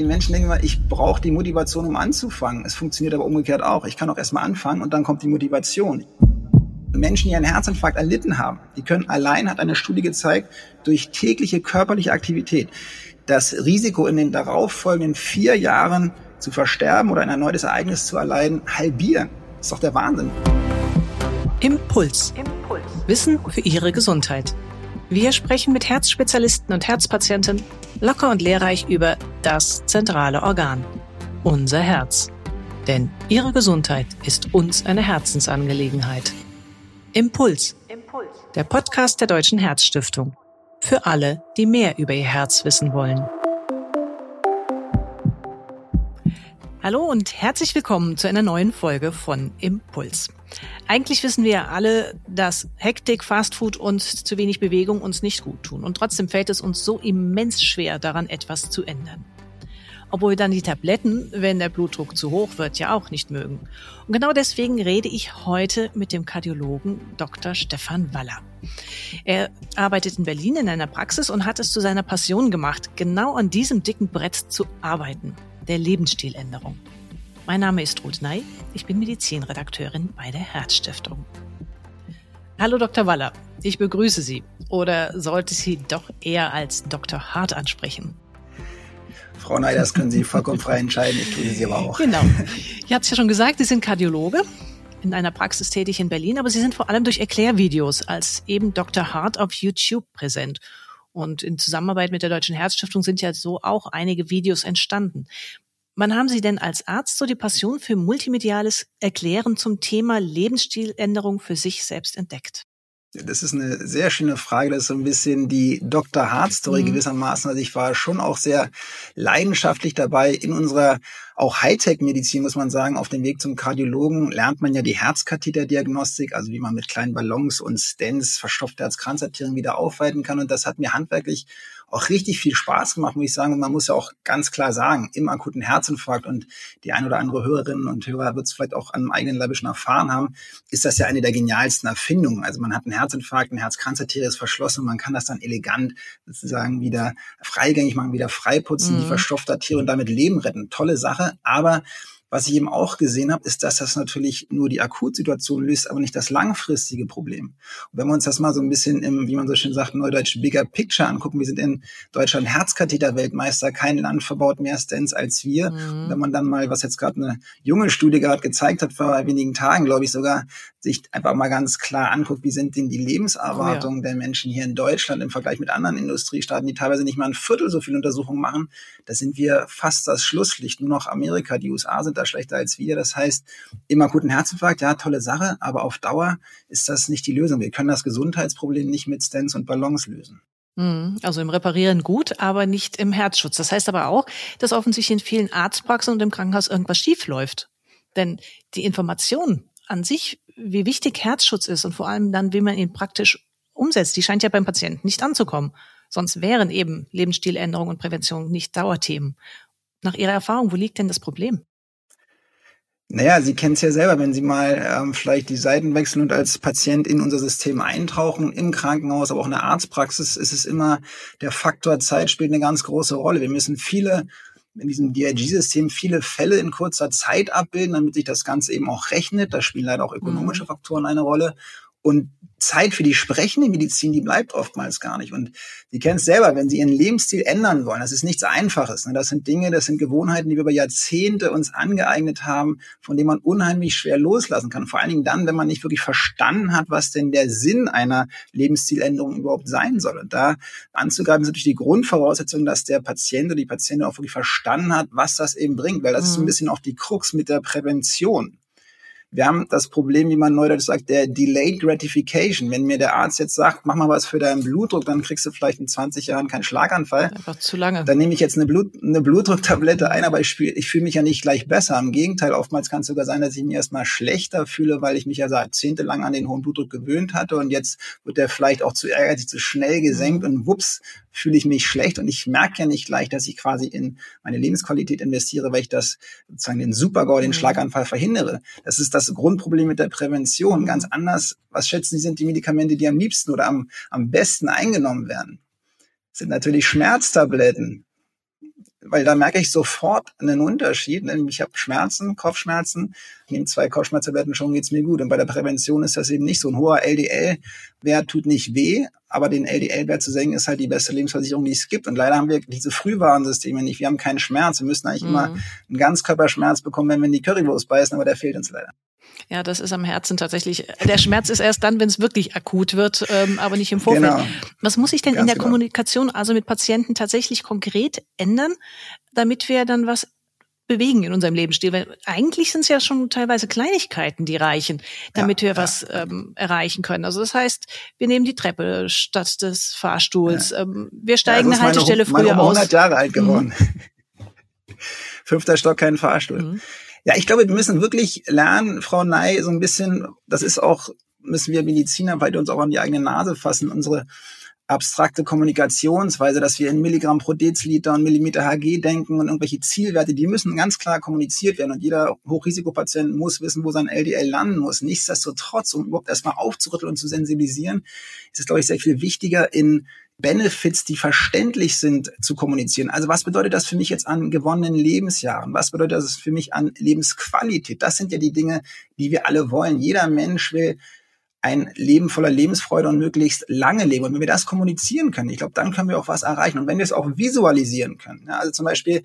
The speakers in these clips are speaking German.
Die Menschen denken immer, ich brauche die Motivation, um anzufangen. Es funktioniert aber umgekehrt auch. Ich kann auch erstmal anfangen und dann kommt die Motivation. Menschen, die einen Herzinfarkt erlitten haben, die können allein, hat eine Studie gezeigt, durch tägliche körperliche Aktivität das Risiko in den darauffolgenden vier Jahren zu versterben oder ein erneutes Ereignis zu erleiden halbieren. Das ist doch der Wahnsinn. Impuls. Impuls. Wissen für Ihre Gesundheit. Wir sprechen mit Herzspezialisten und Herzpatienten locker und lehrreich über das zentrale Organ, unser Herz. Denn Ihre Gesundheit ist uns eine Herzensangelegenheit. Impuls. Impuls. Der Podcast der Deutschen Herzstiftung. Für alle, die mehr über ihr Herz wissen wollen. Hallo und herzlich willkommen zu einer neuen Folge von Impuls. Eigentlich wissen wir alle, dass Hektik, Fastfood und zu wenig Bewegung uns nicht gut tun. Und trotzdem fällt es uns so immens schwer, daran etwas zu ändern. Obwohl dann die Tabletten, wenn der Blutdruck zu hoch wird, ja auch nicht mögen. Und genau deswegen rede ich heute mit dem Kardiologen Dr. Stefan Waller. Er arbeitet in Berlin in einer Praxis und hat es zu seiner Passion gemacht, genau an diesem dicken Brett zu arbeiten, der Lebensstiländerung. Mein Name ist Ruth Ney. Ich bin Medizinredakteurin bei der Herzstiftung. Hallo Dr. Waller, ich begrüße Sie. Oder sollte Sie doch eher als Dr. Hart ansprechen? Frau Ney, das können Sie vollkommen frei entscheiden. Ich tue Sie aber auch. Genau. Ich habe es ja schon gesagt, Sie sind Kardiologe in einer Praxis tätig in Berlin, aber Sie sind vor allem durch Erklärvideos als eben Dr. Hart auf YouTube präsent. Und in Zusammenarbeit mit der Deutschen Herzstiftung sind ja so auch einige Videos entstanden. Wann haben Sie denn als Arzt so die Passion für multimediales Erklären zum Thema Lebensstiländerung für sich selbst entdeckt? Das ist eine sehr schöne Frage. Das ist so ein bisschen die Dr. Hart-Story mhm. gewissermaßen. Also ich war schon auch sehr leidenschaftlich dabei. In unserer auch Hightech-Medizin, muss man sagen, auf dem Weg zum Kardiologen lernt man ja die Herzkatheterdiagnostik, also wie man mit kleinen Ballons und Stents verstopfte Herzkranzarterien wieder aufweiten kann. Und das hat mir handwerklich auch richtig viel Spaß gemacht, muss ich sagen. Und man muss ja auch ganz klar sagen, im akuten Herzinfarkt und die ein oder andere Hörerinnen und Hörer wird es vielleicht auch an einem eigenen Leib schon erfahren haben, ist das ja eine der genialsten Erfindungen. Also man hat einen Herzinfarkt, ein Herzkranzarterie ist verschlossen und man kann das dann elegant sozusagen wieder freigängig machen, wieder freiputzen, mhm. die verstopfte Arterie und damit Leben retten. Tolle Sache, aber was ich eben auch gesehen habe, ist, dass das natürlich nur die Akutsituation löst, aber nicht das langfristige Problem. Und wenn wir uns das mal so ein bisschen im, wie man so schön sagt, neudeutsch Bigger Picture angucken, wir sind in Deutschland Herzkatheter-Weltmeister, kein Land verbaut mehr Stents als wir. Mhm. Wenn man dann mal, was jetzt gerade eine junge Studie gerade gezeigt hat, vor wenigen Tagen, glaube ich sogar, sich einfach mal ganz klar anguckt, wie sind denn die Lebenserwartungen oh ja. der Menschen hier in Deutschland im Vergleich mit anderen Industriestaaten, die teilweise nicht mal ein Viertel so viele Untersuchungen machen, da sind wir fast das Schlusslicht. Nur noch Amerika, die USA sind da schlechter als wir. Das heißt, im akuten Herzinfarkt, ja, tolle Sache, aber auf Dauer ist das nicht die Lösung. Wir können das Gesundheitsproblem nicht mit Stents und Ballons lösen. Mhm. Also im Reparieren gut, aber nicht im Herzschutz. Das heißt aber auch, dass offensichtlich in vielen Arztpraxen und im Krankenhaus irgendwas schief läuft. Denn die Information an sich, wie wichtig Herzschutz ist und vor allem dann, wie man ihn praktisch umsetzt, die scheint ja beim Patienten nicht anzukommen. Sonst wären eben Lebensstiländerung und Prävention nicht Dauerthemen. Nach Ihrer Erfahrung, wo liegt denn das Problem? Naja, Sie kennen es ja selber, wenn Sie mal ähm, vielleicht die Seiten wechseln und als Patient in unser System eintauchen, im Krankenhaus, aber auch in der Arztpraxis, ist es immer der Faktor Zeit spielt eine ganz große Rolle. Wir müssen viele in diesem DRG-System viele Fälle in kurzer Zeit abbilden, damit sich das Ganze eben auch rechnet. Da spielen leider auch ökonomische mhm. Faktoren eine Rolle. Und Zeit für die sprechende Medizin, die bleibt oftmals gar nicht. Und Sie kennen es selber, wenn Sie Ihren Lebensstil ändern wollen, das ist nichts Einfaches. Ne? Das sind Dinge, das sind Gewohnheiten, die wir über Jahrzehnte uns angeeignet haben, von denen man unheimlich schwer loslassen kann. Vor allen Dingen dann, wenn man nicht wirklich verstanden hat, was denn der Sinn einer Lebensstiländerung überhaupt sein soll. Und da anzugreifen ist natürlich die Grundvoraussetzung, dass der Patient oder die Patientin auch wirklich verstanden hat, was das eben bringt, weil das mhm. ist so ein mhm. bisschen auch die Krux mit der Prävention. Wir haben das Problem, wie man neudeutsch sagt, der Delayed Gratification. Wenn mir der Arzt jetzt sagt, mach mal was für deinen Blutdruck, dann kriegst du vielleicht in 20 Jahren keinen Schlaganfall. Einfach zu lange. Dann nehme ich jetzt eine, Blut, eine Blutdrucktablette ein, aber ich, fühl, ich fühle mich ja nicht gleich besser. Im Gegenteil, oftmals kann es sogar sein, dass ich mich erstmal schlechter fühle, weil ich mich ja jahrzehntelang an den hohen Blutdruck gewöhnt hatte und jetzt wird der vielleicht auch zu ehrgeizig, zu schnell gesenkt mhm. und wups, fühle ich mich schlecht und ich merke ja nicht gleich, dass ich quasi in meine Lebensqualität investiere, weil ich das sozusagen den Supergau, den mhm. Schlaganfall verhindere. Das ist das Grundproblem mit der Prävention. Ganz anders, was schätzen Sie, sind die Medikamente, die am liebsten oder am, am besten eingenommen werden? Das sind natürlich Schmerztabletten. weil da merke ich sofort einen Unterschied. Ich habe Schmerzen, Kopfschmerzen, nehme zwei Kopfschmerztabletten, schon geht's mir gut. Und bei der Prävention ist das eben nicht so. Ein hoher LDL-Wert tut nicht weh, aber den LDL-Wert zu senken ist halt die beste Lebensversicherung, die es gibt. Und leider haben wir diese Frühwarnsysteme nicht. Wir haben keinen Schmerz. Wir müssen eigentlich mhm. immer einen Ganzkörperschmerz bekommen, wenn wir in die Currywurst beißen, aber der fehlt uns leider. Ja, das ist am Herzen tatsächlich. Der Schmerz ist erst dann, wenn es wirklich akut wird, ähm, aber nicht im Vorfeld. Genau. Was muss ich denn Ganz in der genau. Kommunikation, also mit Patienten, tatsächlich konkret ändern, damit wir dann was bewegen in unserem Lebensstil? Weil eigentlich sind es ja schon teilweise Kleinigkeiten, die reichen, damit ja, wir ja. was ähm, erreichen können. Also das heißt, wir nehmen die Treppe statt des Fahrstuhls. Ja. Ähm, wir steigen eine Haltestelle meine, früher meine aus. 100 Jahre alt geworden. Mhm. Fünfter Stock, kein Fahrstuhl. Mhm. Ja, ich glaube, wir müssen wirklich lernen, Frau Ney, so ein bisschen, das ist auch, müssen wir Mediziner weiter uns auch an die eigene Nase fassen, unsere abstrakte Kommunikationsweise, dass wir in Milligramm pro Deziliter und Millimeter Hg denken und irgendwelche Zielwerte, die müssen ganz klar kommuniziert werden und jeder Hochrisikopatient muss wissen, wo sein LDL landen muss. Nichtsdestotrotz, um überhaupt erstmal aufzurütteln und zu sensibilisieren, ist es, glaube ich, sehr viel wichtiger, in Benefits, die verständlich sind, zu kommunizieren. Also was bedeutet das für mich jetzt an gewonnenen Lebensjahren? Was bedeutet das für mich an Lebensqualität? Das sind ja die Dinge, die wir alle wollen. Jeder Mensch will ein Leben voller Lebensfreude und möglichst lange leben. Und wenn wir das kommunizieren können, ich glaube, dann können wir auch was erreichen. Und wenn wir es auch visualisieren können, ja, also zum Beispiel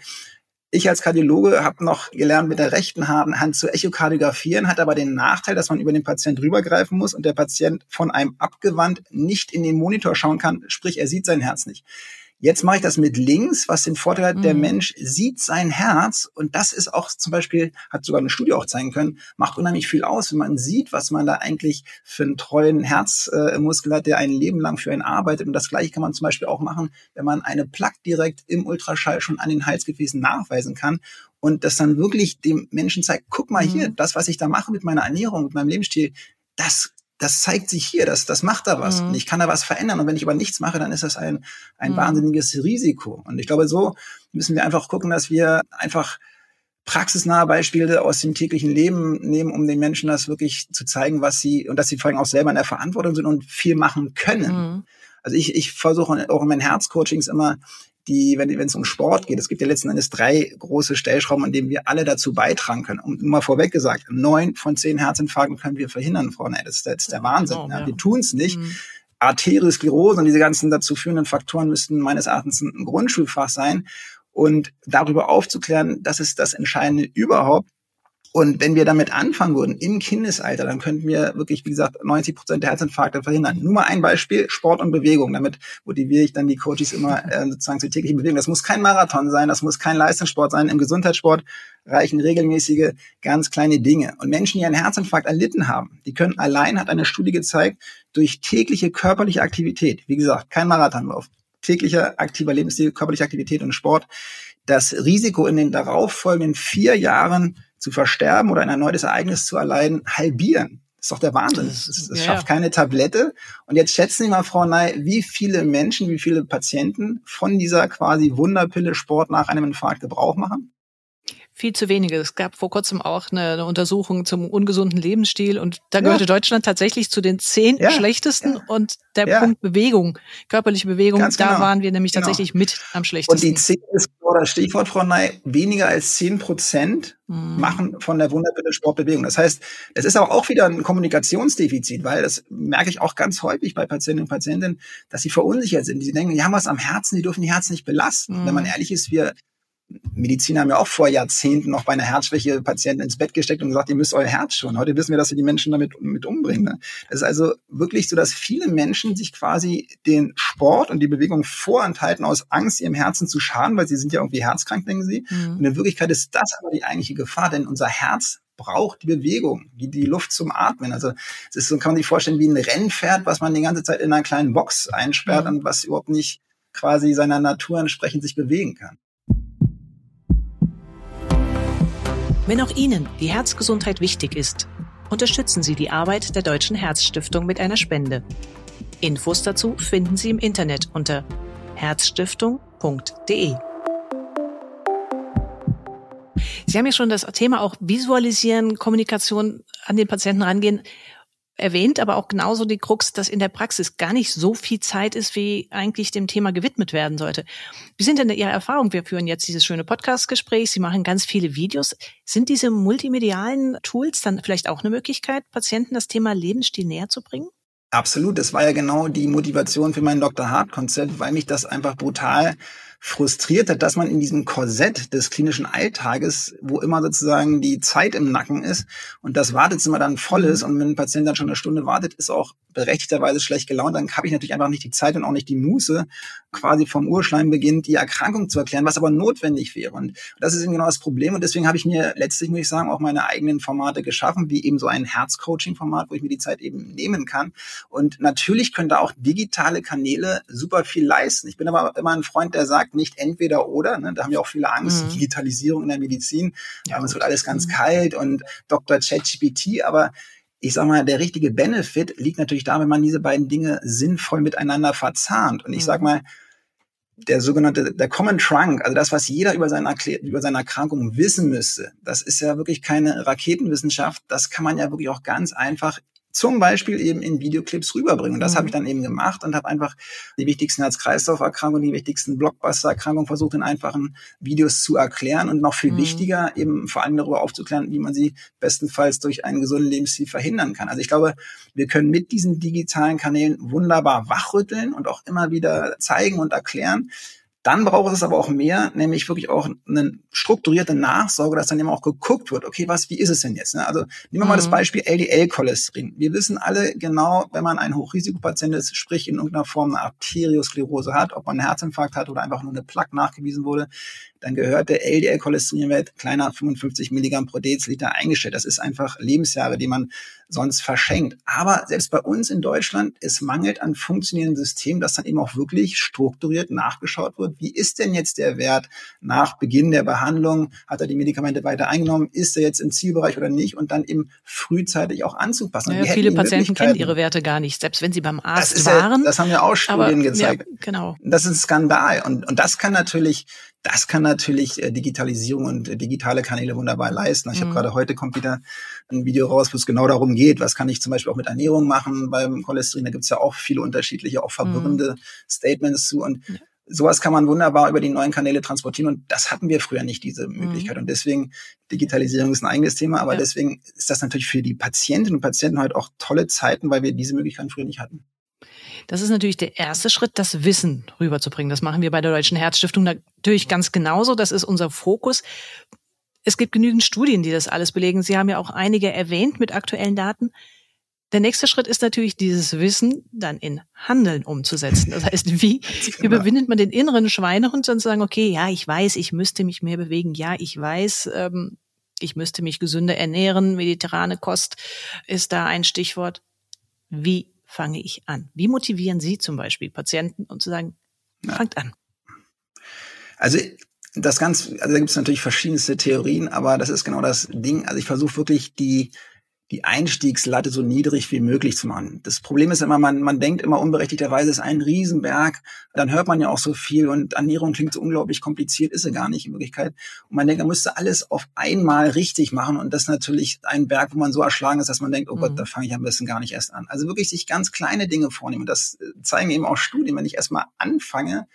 ich als Kardiologe habe noch gelernt, mit der rechten Hand zu echokardiografieren, hat aber den Nachteil, dass man über den Patient rübergreifen muss und der Patient von einem abgewandt nicht in den Monitor schauen kann, sprich er sieht sein Herz nicht. Jetzt mache ich das mit links, was den Vorteil hat, mhm. der Mensch sieht sein Herz und das ist auch zum Beispiel, hat sogar eine Studie auch zeigen können, macht unheimlich viel aus, wenn man sieht, was man da eigentlich für einen treuen Herzmuskel hat, der ein Leben lang für einen arbeitet. Und das gleiche kann man zum Beispiel auch machen, wenn man eine Plaque direkt im Ultraschall schon an den Halsgefäßen nachweisen kann und das dann wirklich dem Menschen zeigt, guck mal hier, mhm. das, was ich da mache mit meiner Ernährung, mit meinem Lebensstil, das das zeigt sich hier, das, das macht da was. Mhm. Und ich kann da was verändern. Und wenn ich aber nichts mache, dann ist das ein, ein mhm. wahnsinniges Risiko. Und ich glaube, so müssen wir einfach gucken, dass wir einfach praxisnahe Beispiele aus dem täglichen Leben nehmen, um den Menschen das wirklich zu zeigen, was sie, und dass sie vor allem auch selber in der Verantwortung sind und viel machen können. Mhm. Also ich, ich versuche auch in meinen Herzcoachings immer die, wenn es um Sport geht, es gibt ja letzten Endes drei große Stellschrauben, an denen wir alle dazu beitragen können. Und mal vorweg gesagt, neun von zehn Herzinfarkten können wir verhindern, Frau Ney. Das, das ist der Wahnsinn. Genau, ja. Wir tun es nicht. Mhm. Arteriosklerose und diese ganzen dazu führenden Faktoren müssten meines Erachtens ein Grundschulfach sein. Und darüber aufzuklären, das ist das Entscheidende überhaupt. Und wenn wir damit anfangen würden im Kindesalter, dann könnten wir wirklich, wie gesagt, 90 Prozent der Herzinfarkte verhindern. Nur mal ein Beispiel, Sport und Bewegung. Damit motiviere ich dann die Coaches immer äh, sozusagen zur täglichen Bewegung. Das muss kein Marathon sein, das muss kein Leistungssport sein. Im Gesundheitssport reichen regelmäßige, ganz kleine Dinge. Und Menschen, die einen Herzinfarkt erlitten haben, die können allein, hat eine Studie gezeigt, durch tägliche körperliche Aktivität, wie gesagt, kein Marathonlauf, täglicher aktiver Lebensstil, körperliche Aktivität und Sport, das Risiko in den darauffolgenden vier Jahren zu versterben oder ein erneutes Ereignis zu erleiden, halbieren. Das ist doch der Wahnsinn. Das, das, das ja, schafft keine Tablette. Und jetzt schätzen Sie mal, Frau Ney, wie viele Menschen, wie viele Patienten von dieser quasi Wunderpille Sport nach einem Infarkt Gebrauch machen? Viel zu wenige. Es gab vor kurzem auch eine, eine Untersuchung zum ungesunden Lebensstil und da gehörte ja. Deutschland tatsächlich zu den zehn ja. schlechtesten ja. und der Punkt Bewegung, körperliche Bewegung, Ganz da genau. waren wir nämlich genau. tatsächlich mit am schlechtesten. Und die zehn ist oder Stichwort, Frau Ney, weniger als zehn Prozent mhm. machen von der Wunderbitte Sportbewegung. Das heißt, es ist aber auch wieder ein Kommunikationsdefizit, weil das merke ich auch ganz häufig bei Patienten und Patientinnen, dass sie verunsichert sind. Die denken, die haben was am Herzen, die dürfen die Herzen nicht belasten. Mhm. Wenn man ehrlich ist, wir Mediziner haben ja auch vor Jahrzehnten noch bei einer Herzschwäche Patienten ins Bett gesteckt und gesagt, ihr müsst euer Herz schon. Heute wissen wir, dass wir die Menschen damit mit umbringen. Ne? Das ist also wirklich so, dass viele Menschen sich quasi den Sport und die Bewegung vorenthalten aus Angst, ihrem Herzen zu schaden, weil sie sind ja irgendwie herzkrank, denken sie. Mhm. Und in Wirklichkeit ist das aber die eigentliche Gefahr, denn unser Herz braucht die Bewegung, die, die Luft zum Atmen. Also es ist so, kann man sich vorstellen, wie ein Rennpferd, was man die ganze Zeit in einer kleinen Box einsperrt mhm. und was überhaupt nicht quasi seiner Natur entsprechend sich bewegen kann. Wenn auch Ihnen die Herzgesundheit wichtig ist, unterstützen Sie die Arbeit der Deutschen Herzstiftung mit einer Spende. Infos dazu finden Sie im Internet unter herzstiftung.de. Sie haben ja schon das Thema auch Visualisieren, Kommunikation an den Patienten rangehen. Erwähnt aber auch genauso die Krux, dass in der Praxis gar nicht so viel Zeit ist, wie eigentlich dem Thema gewidmet werden sollte. Wie sind denn Ihre Erfahrungen? Wir führen jetzt dieses schöne Podcast-Gespräch. Sie machen ganz viele Videos. Sind diese multimedialen Tools dann vielleicht auch eine Möglichkeit, Patienten das Thema Lebensstil näher zu bringen? Absolut. Das war ja genau die Motivation für mein Dr. Hart-Konzept, weil mich das einfach brutal frustriert hat, dass man in diesem Korsett des klinischen Alltages, wo immer sozusagen die Zeit im Nacken ist und das Wartezimmer dann voll ist und wenn ein Patient dann schon eine Stunde wartet, ist auch berechtigterweise schlecht gelaunt, dann habe ich natürlich einfach nicht die Zeit und auch nicht die Muße, quasi vom Urschleim beginnt, die Erkrankung zu erklären, was aber notwendig wäre. Und das ist eben genau das Problem. Und deswegen habe ich mir letztlich, muss ich sagen, auch meine eigenen Formate geschaffen, wie eben so ein Herzcoaching-Format, wo ich mir die Zeit eben nehmen kann. Und natürlich können da auch digitale Kanäle super viel leisten. Ich bin aber immer ein Freund, der sagt, nicht entweder oder. Ne? Da haben ja auch viele Angst, mhm. Digitalisierung in der Medizin. Ja, es wird alles ganz mhm. kalt und Dr. ChatGPT, aber ich sag mal, der richtige Benefit liegt natürlich da, wenn man diese beiden Dinge sinnvoll miteinander verzahnt. Und ich sag mhm. mal, der sogenannte, der Common Trunk, also das, was jeder über seine, über seine Erkrankung wissen müsste, das ist ja wirklich keine Raketenwissenschaft. Das kann man ja wirklich auch ganz einfach zum Beispiel eben in Videoclips rüberbringen. Und das mhm. habe ich dann eben gemacht und habe einfach die wichtigsten Herz-Kreislauf-Erkrankungen, die wichtigsten Blockbuster-Erkrankungen versucht, in einfachen Videos zu erklären und noch viel mhm. wichtiger, eben vor allem darüber aufzuklären, wie man sie bestenfalls durch einen gesunden Lebensstil verhindern kann. Also ich glaube, wir können mit diesen digitalen Kanälen wunderbar wachrütteln und auch immer wieder zeigen und erklären, dann braucht es aber auch mehr, nämlich wirklich auch eine strukturierte Nachsorge, dass dann eben auch geguckt wird, okay, was, wie ist es denn jetzt? Ne? Also nehmen wir mhm. mal das mhm. Beispiel LDL-Cholesterin. Wir wissen alle genau, wenn man ein Hochrisikopatient ist, sprich in irgendeiner Form eine Arteriosklerose hat, ob man einen Herzinfarkt hat oder einfach nur eine Plaque nachgewiesen wurde, dann gehört der LDL-Cholesterinwert kleiner 55 Milligramm pro Deziliter eingestellt. Das ist einfach Lebensjahre, die man sonst verschenkt. Aber selbst bei uns in Deutschland, es mangelt an funktionierenden Systemen, dass dann eben auch wirklich strukturiert nachgeschaut wird, wie ist denn jetzt der Wert nach Beginn der Behandlung? Hat er die Medikamente weiter eingenommen? Ist er jetzt im Zielbereich oder nicht? Und dann eben frühzeitig auch anzupassen. Ja, viele Patienten kennen ihre Werte gar nicht, selbst wenn sie beim Arzt das waren. Ja, das haben ja auch Studien aber, gezeigt. Ja, genau. Das ist ein Skandal. Und, und das kann natürlich das kann natürlich äh, Digitalisierung und äh, digitale Kanäle wunderbar leisten. Ich mhm. habe gerade heute kommt wieder ein Video raus, wo es genau darum geht, was kann ich zum Beispiel auch mit Ernährung machen beim Cholesterin. Da gibt's ja auch viele unterschiedliche, auch verwirrende mhm. Statements zu. Und ja. sowas kann man wunderbar über die neuen Kanäle transportieren. Und das hatten wir früher nicht, diese mhm. Möglichkeit. Mhm. Und deswegen, Digitalisierung ist ein eigenes Thema, aber ja. deswegen ist das natürlich für die Patientinnen und Patienten heute auch tolle Zeiten, weil wir diese Möglichkeiten früher nicht hatten. Das ist natürlich der erste Schritt, das Wissen rüberzubringen. Das machen wir bei der Deutschen Herzstiftung natürlich ganz genauso. Das ist unser Fokus. Es gibt genügend Studien, die das alles belegen. Sie haben ja auch einige erwähnt mit aktuellen Daten. Der nächste Schritt ist natürlich, dieses Wissen dann in Handeln umzusetzen. Das heißt, wie genau. überwindet man den inneren Schweinehund und zu sagen, okay, ja, ich weiß, ich müsste mich mehr bewegen. Ja, ich weiß, ähm, ich müsste mich gesünder ernähren. Mediterrane Kost ist da ein Stichwort. Wie fange ich an? Wie motivieren Sie zum Beispiel Patienten und zu sagen, fangt an? Also das ganz, also da gibt es natürlich verschiedenste Theorien, aber das ist genau das Ding. Also ich versuche wirklich die die Einstiegslatte so niedrig wie möglich zu machen. Das Problem ist immer, man, man denkt immer unberechtigterweise, es ist ein Riesenberg. Dann hört man ja auch so viel und Ernährung klingt so unglaublich kompliziert, ist sie gar nicht in Wirklichkeit. Und man denkt, man müsste alles auf einmal richtig machen und das ist natürlich ein Berg, wo man so erschlagen ist, dass man denkt, oh mhm. Gott, da fange ich am besten gar nicht erst an. Also wirklich sich ganz kleine Dinge vornehmen. Das zeigen eben auch Studien. Wenn ich erstmal anfange,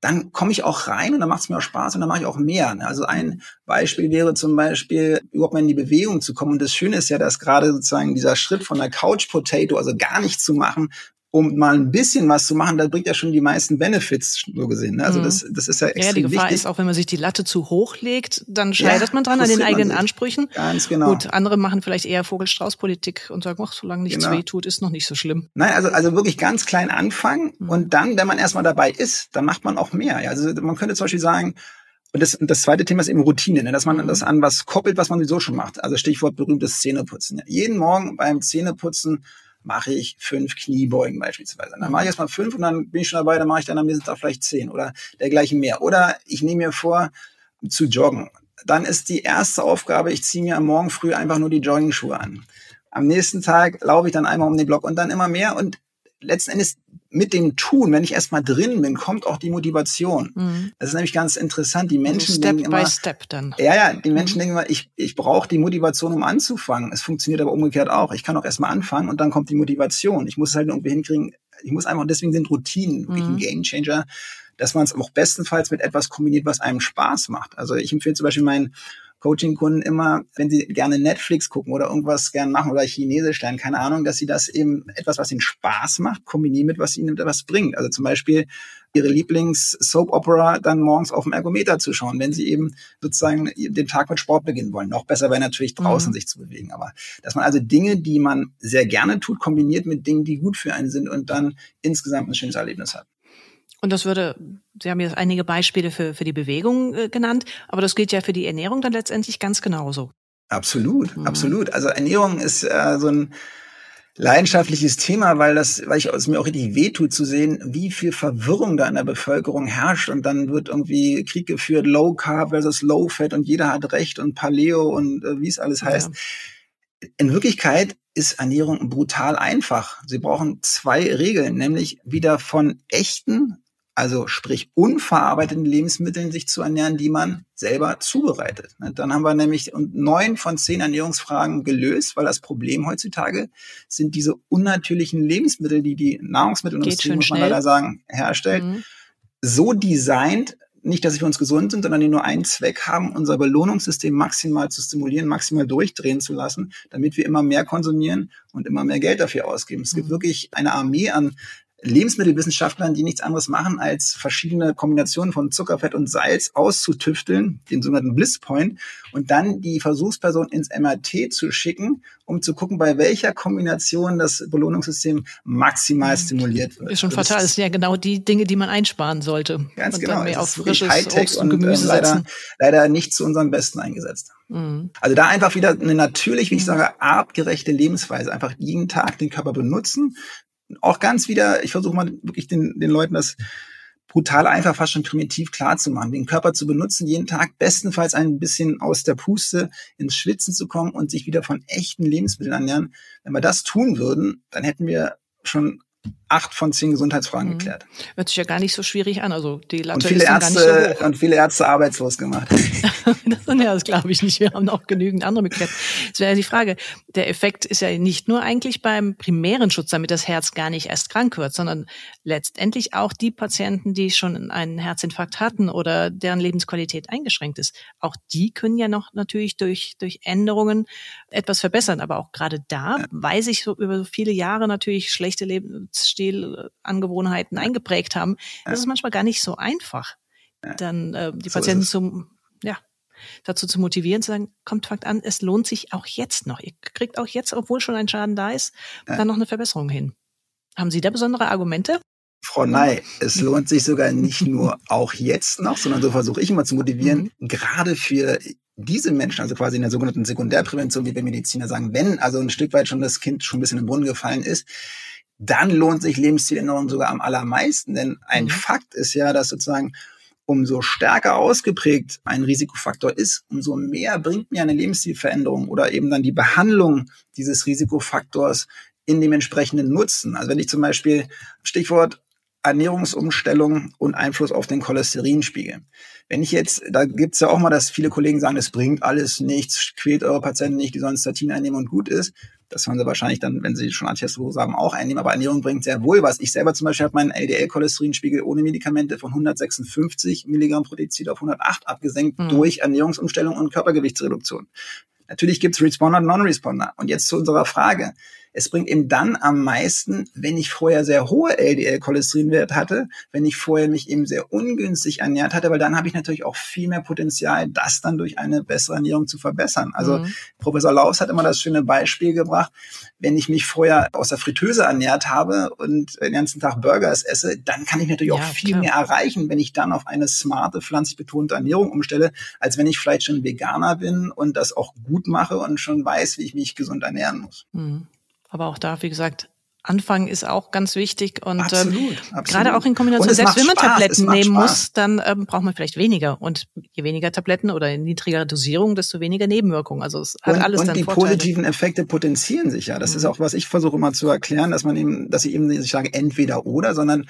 dann komme ich auch rein und dann macht es mir auch Spaß und dann mache ich auch mehr. Ne? Also ein Beispiel wäre zum Beispiel, überhaupt mal in die Bewegung zu kommen. Und das Schöne ist ja, dass gerade sozusagen dieser Schritt von der Couch Potato, also gar nichts zu machen, um mal ein bisschen was zu machen, da bringt ja schon die meisten Benefits so gesehen. Ne? Also mhm. das, das ist ja extrem Ja, die Gefahr wichtig. ist auch, wenn man sich die Latte zu hoch legt, dann scheitert ja, man dran an den eigenen Ansprüchen. Ganz genau. Gut, andere machen vielleicht eher Vogelstrauß-Politik und sagen, ach, solange nichts genau. weh tut, ist noch nicht so schlimm. Nein, also, also wirklich ganz klein anfangen mhm. und dann, wenn man erstmal dabei ist, dann macht man auch mehr. Ja? Also man könnte zum Beispiel sagen, und das, und das zweite Thema ist eben Routine, ne? dass man mhm. das an was koppelt, was man sowieso schon macht. Also Stichwort berühmtes Zähneputzen. Ja? Jeden Morgen beim Zähneputzen mache ich fünf Kniebeugen beispielsweise. Dann mache ich erstmal fünf und dann bin ich schon dabei, dann mache ich dann am nächsten Tag vielleicht zehn oder dergleichen mehr. Oder ich nehme mir vor, zu joggen. Dann ist die erste Aufgabe, ich ziehe mir am Morgen früh einfach nur die Jogging-Schuhe an. Am nächsten Tag laufe ich dann einmal um den Block und dann immer mehr und letzten Endes mit dem Tun, wenn ich erstmal drin bin, kommt auch die Motivation. Mhm. Das ist nämlich ganz interessant. Die Menschen also Step denken immer, by Step dann. Ja, ja, die Menschen mhm. denken immer, ich, ich brauche die Motivation, um anzufangen. Es funktioniert aber umgekehrt auch. Ich kann auch erstmal anfangen und dann kommt die Motivation. Ich muss es halt irgendwie hinkriegen. Ich muss einfach, deswegen sind Routinen wirklich ein mhm. Game Changer, dass man es auch bestenfalls mit etwas kombiniert, was einem Spaß macht. Also ich empfehle zum Beispiel meinen Coaching-Kunden immer, wenn sie gerne Netflix gucken oder irgendwas gerne machen oder Chinesisch lernen, keine Ahnung, dass sie das eben etwas, was ihnen Spaß macht, kombinieren mit was ihnen etwas bringt. Also zum Beispiel ihre Lieblings-Soap-Opera dann morgens auf dem Ergometer zu schauen, wenn sie eben sozusagen den Tag mit Sport beginnen wollen. Noch besser wäre natürlich draußen mhm. sich zu bewegen. Aber dass man also Dinge, die man sehr gerne tut, kombiniert mit Dingen, die gut für einen sind und dann insgesamt ein schönes Erlebnis hat. Und das würde, Sie haben jetzt einige Beispiele für, für die Bewegung äh, genannt, aber das gilt ja für die Ernährung dann letztendlich ganz genauso. Absolut, mhm. absolut. Also Ernährung ist äh, so ein leidenschaftliches Thema, weil das, weil ich es mir auch richtig wehtut zu sehen, wie viel Verwirrung da in der Bevölkerung herrscht und dann wird irgendwie Krieg geführt, Low Carb versus Low Fat und jeder hat Recht und Paleo und äh, wie es alles heißt. Ja. In Wirklichkeit ist Ernährung brutal einfach. Sie brauchen zwei Regeln, nämlich wieder von echten also sprich unverarbeiteten Lebensmitteln sich zu ernähren, die man selber zubereitet. Ne, dann haben wir nämlich neun von zehn Ernährungsfragen gelöst, weil das Problem heutzutage sind diese unnatürlichen Lebensmittel, die die Nahrungsmittelindustrie, muss man leider sagen, herstellt, mhm. so designt, nicht, dass sie für uns gesund sind, sondern die nur einen Zweck haben, unser Belohnungssystem maximal zu stimulieren, maximal durchdrehen zu lassen, damit wir immer mehr konsumieren und immer mehr Geld dafür ausgeben. Es gibt mhm. wirklich eine Armee an Lebensmittelwissenschaftlern, die nichts anderes machen, als verschiedene Kombinationen von Zucker, Fett und Salz auszutüfteln, den sogenannten Bliss Point, und dann die Versuchsperson ins MRT zu schicken, um zu gucken, bei welcher Kombination das Belohnungssystem maximal hm. stimuliert wird. Ist schon fatal. Das sind ja genau die Dinge, die man einsparen sollte. Ganz und genau. Dann mehr auf frisches Obst und, und Gemüse und, äh, leider, leider nicht zu unserem Besten eingesetzt. Mhm. Also da einfach wieder eine natürlich, wie ich hm. sage, artgerechte Lebensweise. Einfach jeden Tag den Körper benutzen, auch ganz wieder, ich versuche mal wirklich den, den Leuten das brutal einfach, fast schon primitiv klar zu machen, den Körper zu benutzen, jeden Tag bestenfalls ein bisschen aus der Puste ins Schwitzen zu kommen und sich wieder von echten Lebensmitteln ernähren. Wenn wir das tun würden, dann hätten wir schon acht von zehn Gesundheitsfragen mhm. geklärt. Hört sich ja gar nicht so schwierig an. Also die Latte und viele Ärzte gar nicht so hoch. und viele Ärzte arbeitslos gemacht. das, ja, das glaube ich nicht. Wir haben auch genügend andere Möglichkeiten. Es wäre ja die Frage. Der Effekt ist ja nicht nur eigentlich beim primären Schutz, damit das Herz gar nicht erst krank wird, sondern letztendlich auch die Patienten, die schon einen Herzinfarkt hatten oder deren Lebensqualität eingeschränkt ist. Auch die können ja noch natürlich durch durch Änderungen etwas verbessern. Aber auch gerade da ja. weiß ich so über viele Jahre natürlich schlechte Lebensstil Lebensstilangewohnheiten eingeprägt haben, ja. ist es manchmal gar nicht so einfach, dann äh, die so Patienten zum, ja, dazu zu motivieren, zu sagen, kommt, fangt an, es lohnt sich auch jetzt noch. Ihr kriegt auch jetzt, obwohl schon ein Schaden da ist, dann noch eine Verbesserung hin. Haben Sie da besondere Argumente? Frau Ney, es lohnt sich sogar nicht nur auch jetzt noch, sondern so versuche ich immer zu motivieren, mhm. gerade für diese Menschen, also quasi in der sogenannten Sekundärprävention, wie wir Mediziner sagen, wenn also ein Stück weit schon das Kind schon ein bisschen im Brunnen gefallen ist, dann lohnt sich Lebensstiländerung sogar am allermeisten. Denn ein mhm. Fakt ist ja, dass sozusagen umso stärker ausgeprägt ein Risikofaktor ist, umso mehr bringt mir eine Lebensstilveränderung oder eben dann die Behandlung dieses Risikofaktors in dem entsprechenden Nutzen. Also wenn ich zum Beispiel Stichwort Ernährungsumstellung und Einfluss auf den Cholesterinspiegel. Wenn ich jetzt, da gibt's ja auch mal, dass viele Kollegen sagen, es bringt alles nichts, quält eure Patienten nicht, die sollen Statin einnehmen und gut ist. Das sollen sie wahrscheinlich dann, wenn sie schon Antihistamine haben, auch einnehmen. Aber Ernährung bringt sehr wohl was. Ich selber zum Beispiel habe meinen LDL-Cholesterinspiegel ohne Medikamente von 156 Milligramm pro Deziliter auf 108 abgesenkt mhm. durch Ernährungsumstellung und Körpergewichtsreduktion. Natürlich gibt's Responder und Non-Responder. Und jetzt zu unserer Frage. Es bringt eben dann am meisten, wenn ich vorher sehr hohe LDL-Cholesterinwert hatte, wenn ich vorher mich eben sehr ungünstig ernährt hatte, weil dann habe ich natürlich auch viel mehr Potenzial, das dann durch eine bessere Ernährung zu verbessern. Also mhm. Professor Laus hat immer das schöne Beispiel gebracht, wenn ich mich vorher aus der Fritteuse ernährt habe und den ganzen Tag Burgers esse, dann kann ich natürlich ja, auch viel klar. mehr erreichen, wenn ich dann auf eine smarte, pflanzlich betonte Ernährung umstelle, als wenn ich vielleicht schon Veganer bin und das auch gut mache und schon weiß, wie ich mich gesund ernähren muss. Mhm. Aber auch da, wie gesagt, anfangen ist auch ganz wichtig und absolut, ähm, absolut. gerade auch in Kombination, selbst wenn man Spaß, Tabletten nehmen Spaß. muss, dann ähm, braucht man vielleicht weniger und je weniger Tabletten oder in niedriger Dosierung, desto weniger Nebenwirkungen. Also es hat und, alles und dann die Vorteile. positiven Effekte potenzieren sich ja. Das mhm. ist auch was ich versuche immer zu erklären, dass man eben, dass ich eben nicht sage entweder oder, sondern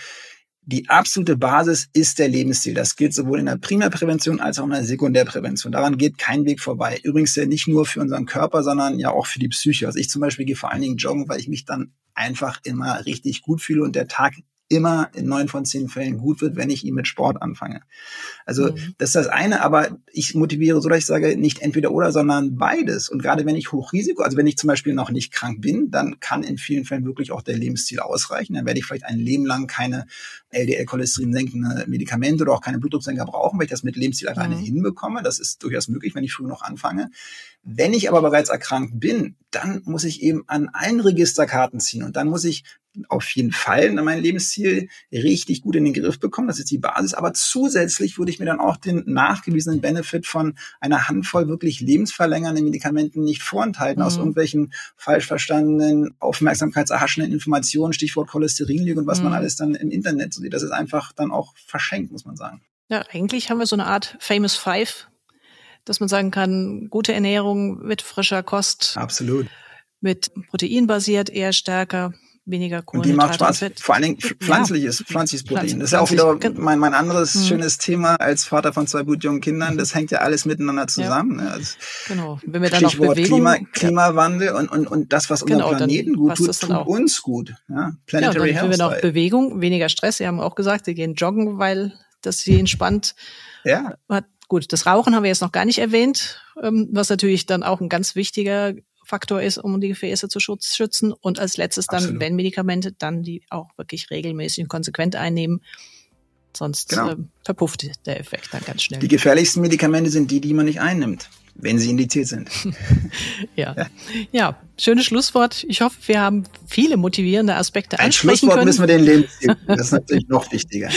die absolute Basis ist der Lebensstil. Das gilt sowohl in der Primärprävention als auch in der Sekundärprävention. Daran geht kein Weg vorbei. Übrigens ja nicht nur für unseren Körper, sondern ja auch für die Psyche. Also ich zum Beispiel gehe vor allen Dingen joggen, weil ich mich dann einfach immer richtig gut fühle und der Tag immer in neun von zehn Fällen gut wird, wenn ich ihn mit Sport anfange. Also mhm. das ist das eine, aber ich motiviere so, dass ich sage, nicht entweder oder, sondern beides. Und gerade wenn ich Hochrisiko, also wenn ich zum Beispiel noch nicht krank bin, dann kann in vielen Fällen wirklich auch der Lebensstil ausreichen. Dann werde ich vielleicht ein Leben lang keine LDL-Cholesterin senkende Medikamente oder auch keine Blutdrucksenker brauchen, weil ich das mit Lebensstil alleine mhm. hinbekomme. Das ist durchaus möglich, wenn ich früh noch anfange. Wenn ich aber bereits erkrankt bin, dann muss ich eben an allen Registerkarten ziehen und dann muss ich auf jeden Fall mein Lebensziel richtig gut in den Griff bekommen. Das ist die Basis. Aber zusätzlich würde ich mir dann auch den nachgewiesenen Benefit von einer Handvoll wirklich lebensverlängernden Medikamenten nicht vorenthalten mhm. aus irgendwelchen falsch verstandenen, aufmerksamkeitserhaschenden Informationen, Stichwort Cholesterinlüge und was mhm. man alles dann im Internet so sieht. Das ist einfach dann auch verschenkt, muss man sagen. Ja, eigentlich haben wir so eine Art Famous Five, dass man sagen kann, gute Ernährung mit frischer Kost. Absolut. Mit Protein basiert eher stärker weniger Kohlenhydrate. Und die macht Spaß. Vor allen Dingen pflanzliches, ja. pflanzliches Protein. Das ist ja auch wieder mein, mein anderes hm. schönes Thema als Vater von zwei blutjungen Kindern. Das hängt ja alles miteinander zusammen. Ja. Also genau. Wenn wir dann Stichwort Bewegung, Klima, Klimawandel und, und, und das, was genau, unserem Planeten gut tut, tut uns gut. Ja? Planetary ja, dann Health. Wenn wir noch Bewegung, weniger Stress. Sie haben auch gesagt, sie gehen joggen, weil das sie entspannt. Ja. Hat, gut, das Rauchen haben wir jetzt noch gar nicht erwähnt, ähm, was natürlich dann auch ein ganz wichtiger Faktor ist, um die Gefäße zu schützen. Und als letztes dann, Absolut. wenn Medikamente, dann die auch wirklich regelmäßig und konsequent einnehmen. Sonst genau. äh, verpufft der Effekt dann ganz schnell. Die gefährlichsten Medikamente sind die, die man nicht einnimmt, wenn sie indiziert sind. ja. ja. ja, schönes Schlusswort. Ich hoffe, wir haben viele motivierende Aspekte Ein Schlusswort können. müssen wir den Lebensstil. Das ist natürlich noch wichtiger.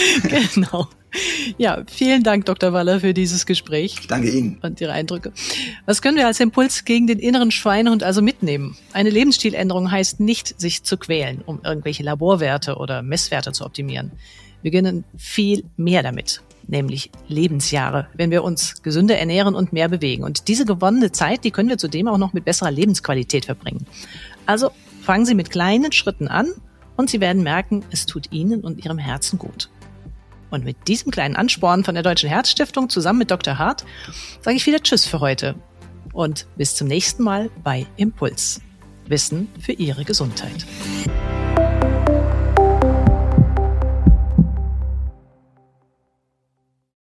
genau. Ja, vielen Dank, Dr. Waller, für dieses Gespräch. Ich danke Ihnen. Und Ihre Eindrücke. Was können wir als Impuls gegen den inneren Schweinehund also mitnehmen? Eine Lebensstiländerung heißt nicht, sich zu quälen, um irgendwelche Laborwerte oder Messwerte zu optimieren. Wir gewinnen viel mehr damit, nämlich Lebensjahre, wenn wir uns gesünder ernähren und mehr bewegen. Und diese gewonnene Zeit, die können wir zudem auch noch mit besserer Lebensqualität verbringen. Also fangen Sie mit kleinen Schritten an und Sie werden merken, es tut Ihnen und Ihrem Herzen gut. Und mit diesem kleinen Ansporn von der Deutschen Herzstiftung zusammen mit Dr. Hart sage ich wieder Tschüss für heute und bis zum nächsten Mal bei Impuls. Wissen für Ihre Gesundheit.